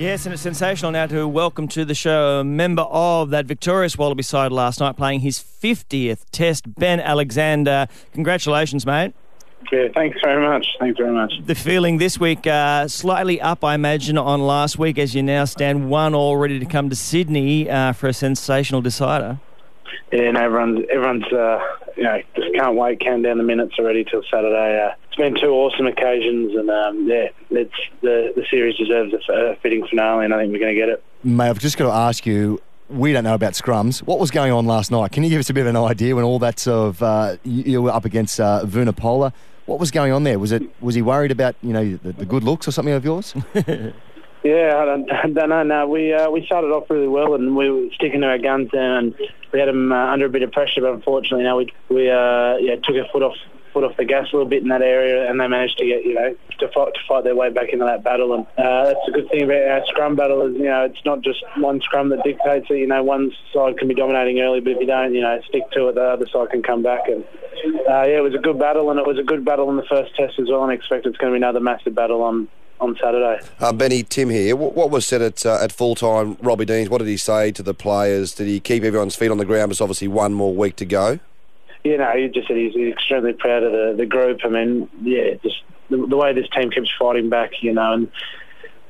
Yes, and it's sensational now to welcome to the show a member of that victorious Wallaby side last night, playing his 50th Test, Ben Alexander. Congratulations, mate. Yeah, thanks very much. Thanks very much. The feeling this week uh, slightly up, I imagine, on last week as you now stand one all ready to come to Sydney uh, for a sensational decider. Yeah, and everyone's everyone's uh, you know just can't wait, count down the minutes already till Saturday. It's been two awesome occasions, and um, yeah, it's the the series deserves a, fitting finale, and I think we're going to get it. May I've just got to ask you. We don't know about scrums. What was going on last night? Can you give us a bit of an idea when all that sort of uh, you were up against uh, Vunipola? What was going on there? Was it was he worried about you know the, the good looks or something of yours? Yeah, I don't, I don't know. No, we uh, we started off really well, and we were sticking to our guns there, and we had them uh, under a bit of pressure. But unfortunately, now we we uh, yeah took a foot off foot off the gas a little bit in that area, and they managed to get you know to fight to fight their way back into that battle. And uh, that's a good thing about our scrum battle is you know it's not just one scrum that dictates it. You know, one side can be dominating early, but if you don't, you know, stick to it, the other side can come back. And uh, yeah, it was a good battle, and it was a good battle in the first test as well. And I expect it's going to be another massive battle on on Saturday. Uh, Benny, Tim here. What, what was said at, uh, at full time, Robbie Deans? What did he say to the players? Did he keep everyone's feet on the ground? There's obviously one more week to go. Yeah, no, he just said he's extremely proud of the, the group. I mean, yeah, just the, the way this team keeps fighting back, you know, and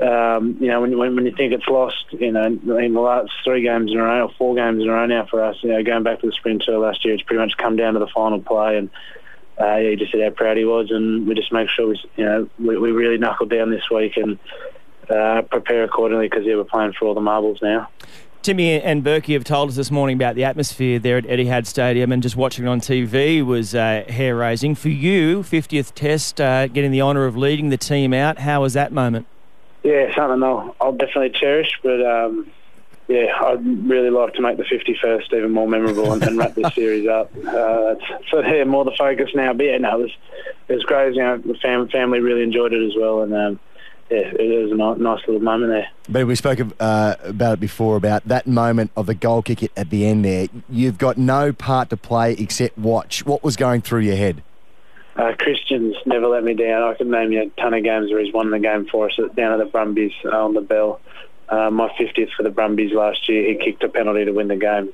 um, you know, when, when, when you think it's lost, you know, in the last three games in a row or four games in a row now for us, you know, going back to the spring tour last year, it's pretty much come down to the final play and uh, yeah, he just said how proud he was, and we just make sure we, you know, we, we really knuckle down this week and uh, prepare accordingly because yeah, we're playing for all the marbles now. Timmy and Berkey have told us this morning about the atmosphere there at Etihad Stadium, and just watching it on TV was uh, hair raising. For you, 50th Test, uh, getting the honour of leading the team out, how was that moment? Yeah, something I'll, I'll definitely cherish, but um, yeah, I'd really like to make the 51st even more memorable and, and wrap this series up. Uh, so yeah, more the focus now. But yeah, no, it was it was great. You know, the fam- family really enjoyed it as well, and um, yeah, it was a nice, little moment there. But we spoke of, uh, about it before about that moment of the goal kick at the end. There, you've got no part to play except watch. What was going through your head? Uh, Christian's never let me down. I can name you a ton of games where he's won the game for us down at the Brumbies uh, on the bell uh, my 50th for the Brumbies last year. He kicked a penalty to win the game.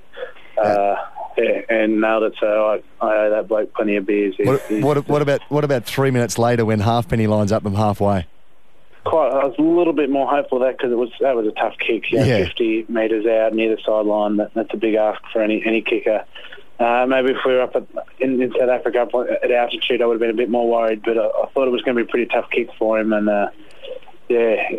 Uh, yeah, and nailed it. So I, I owe that bloke plenty of beers. What, what, what, about what about three minutes later when Halfpenny lines up them halfway? Quite, I was a little bit more hopeful of that because it was that was a tough kick. You know, yeah. 50 metres out near the sideline. That, that's a big ask for any any kicker. Uh, maybe if we were up at, in, in, South Africa at altitude, I would have been a bit more worried. But I, I thought it was going to be a pretty tough kick for him, and uh, yeah,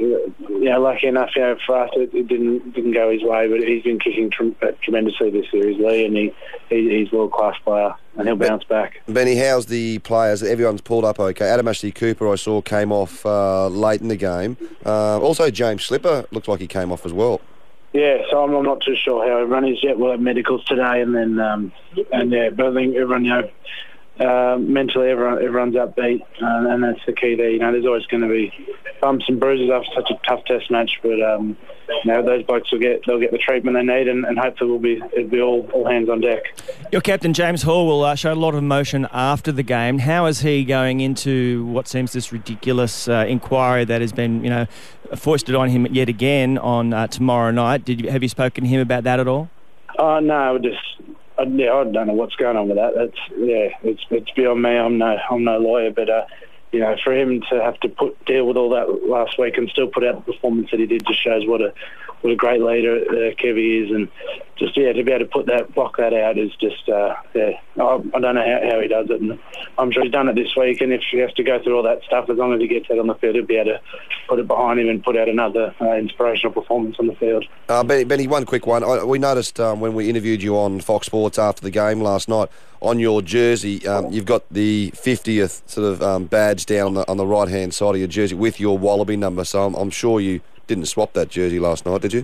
yeah, lucky enough, you know, for us it, it didn't didn't go his way, but he's been kicking uh, tremendously this series, Lee, and he, he he's world class player, and he'll bounce back. Benny, how's the players? Everyone's pulled up okay. Adam Ashley Cooper, I saw, came off uh, late in the game. Uh, also, James Slipper looked like he came off as well. Yeah, so I'm, I'm not too sure how everyone is yet. We'll have medicals today, and then um, and yeah, but I think everyone, you know uh, mentally everyone, everyone's upbeat, uh, and that's the key there. You know, there's always going to be bumps and bruises after such a tough test match, but um, you know, those blokes will get they'll get the treatment they need, and, and hopefully we'll be it'll be all, all hands on deck. Your captain James Horwill uh, show a lot of emotion after the game. How is he going into what seems this ridiculous uh, inquiry that has been you know foisted on him yet again on uh, tomorrow night? Did you, have you spoken to him about that at all? Oh no, just I, yeah, I don't know what's going on with that. That's yeah, it's it's beyond me. I'm no I'm no lawyer, but uh, you know, for him to have to put deal with all that last week and still put out the performance that he did just shows what a what a great leader uh, Kevy is, and just yeah, to be able to put that block that out is just uh, yeah. I, I don't know how, how he does it, and I'm sure he's done it this week. And if he has to go through all that stuff, as long as he gets out on the field, he'll be able to put it behind him and put out another uh, inspirational performance on the field. Uh, Benny, Benny, one quick one. I, we noticed um, when we interviewed you on Fox Sports after the game last night on your jersey, um, you've got the 50th sort of um, badge down on the, on the right hand side of your jersey with your Wallaby number. So I'm, I'm sure you didn't swap that jersey last night, did you?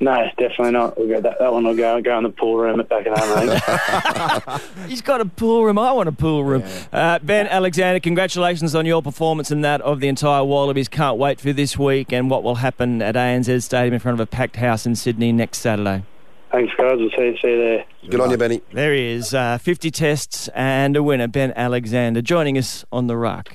No, definitely not. We'll go that, that one will go go in the pool room at back at home. He's got a pool room. I want a pool room. Yeah. Uh, ben Alexander, congratulations on your performance and that of the entire Wallabies. Can't wait for this week and what will happen at ANZ Stadium in front of a packed house in Sydney next Saturday. Thanks, guys. We'll see, see you there. Good on you, Benny. There he is. Uh, 50 tests and a winner, Ben Alexander, joining us on the ruck.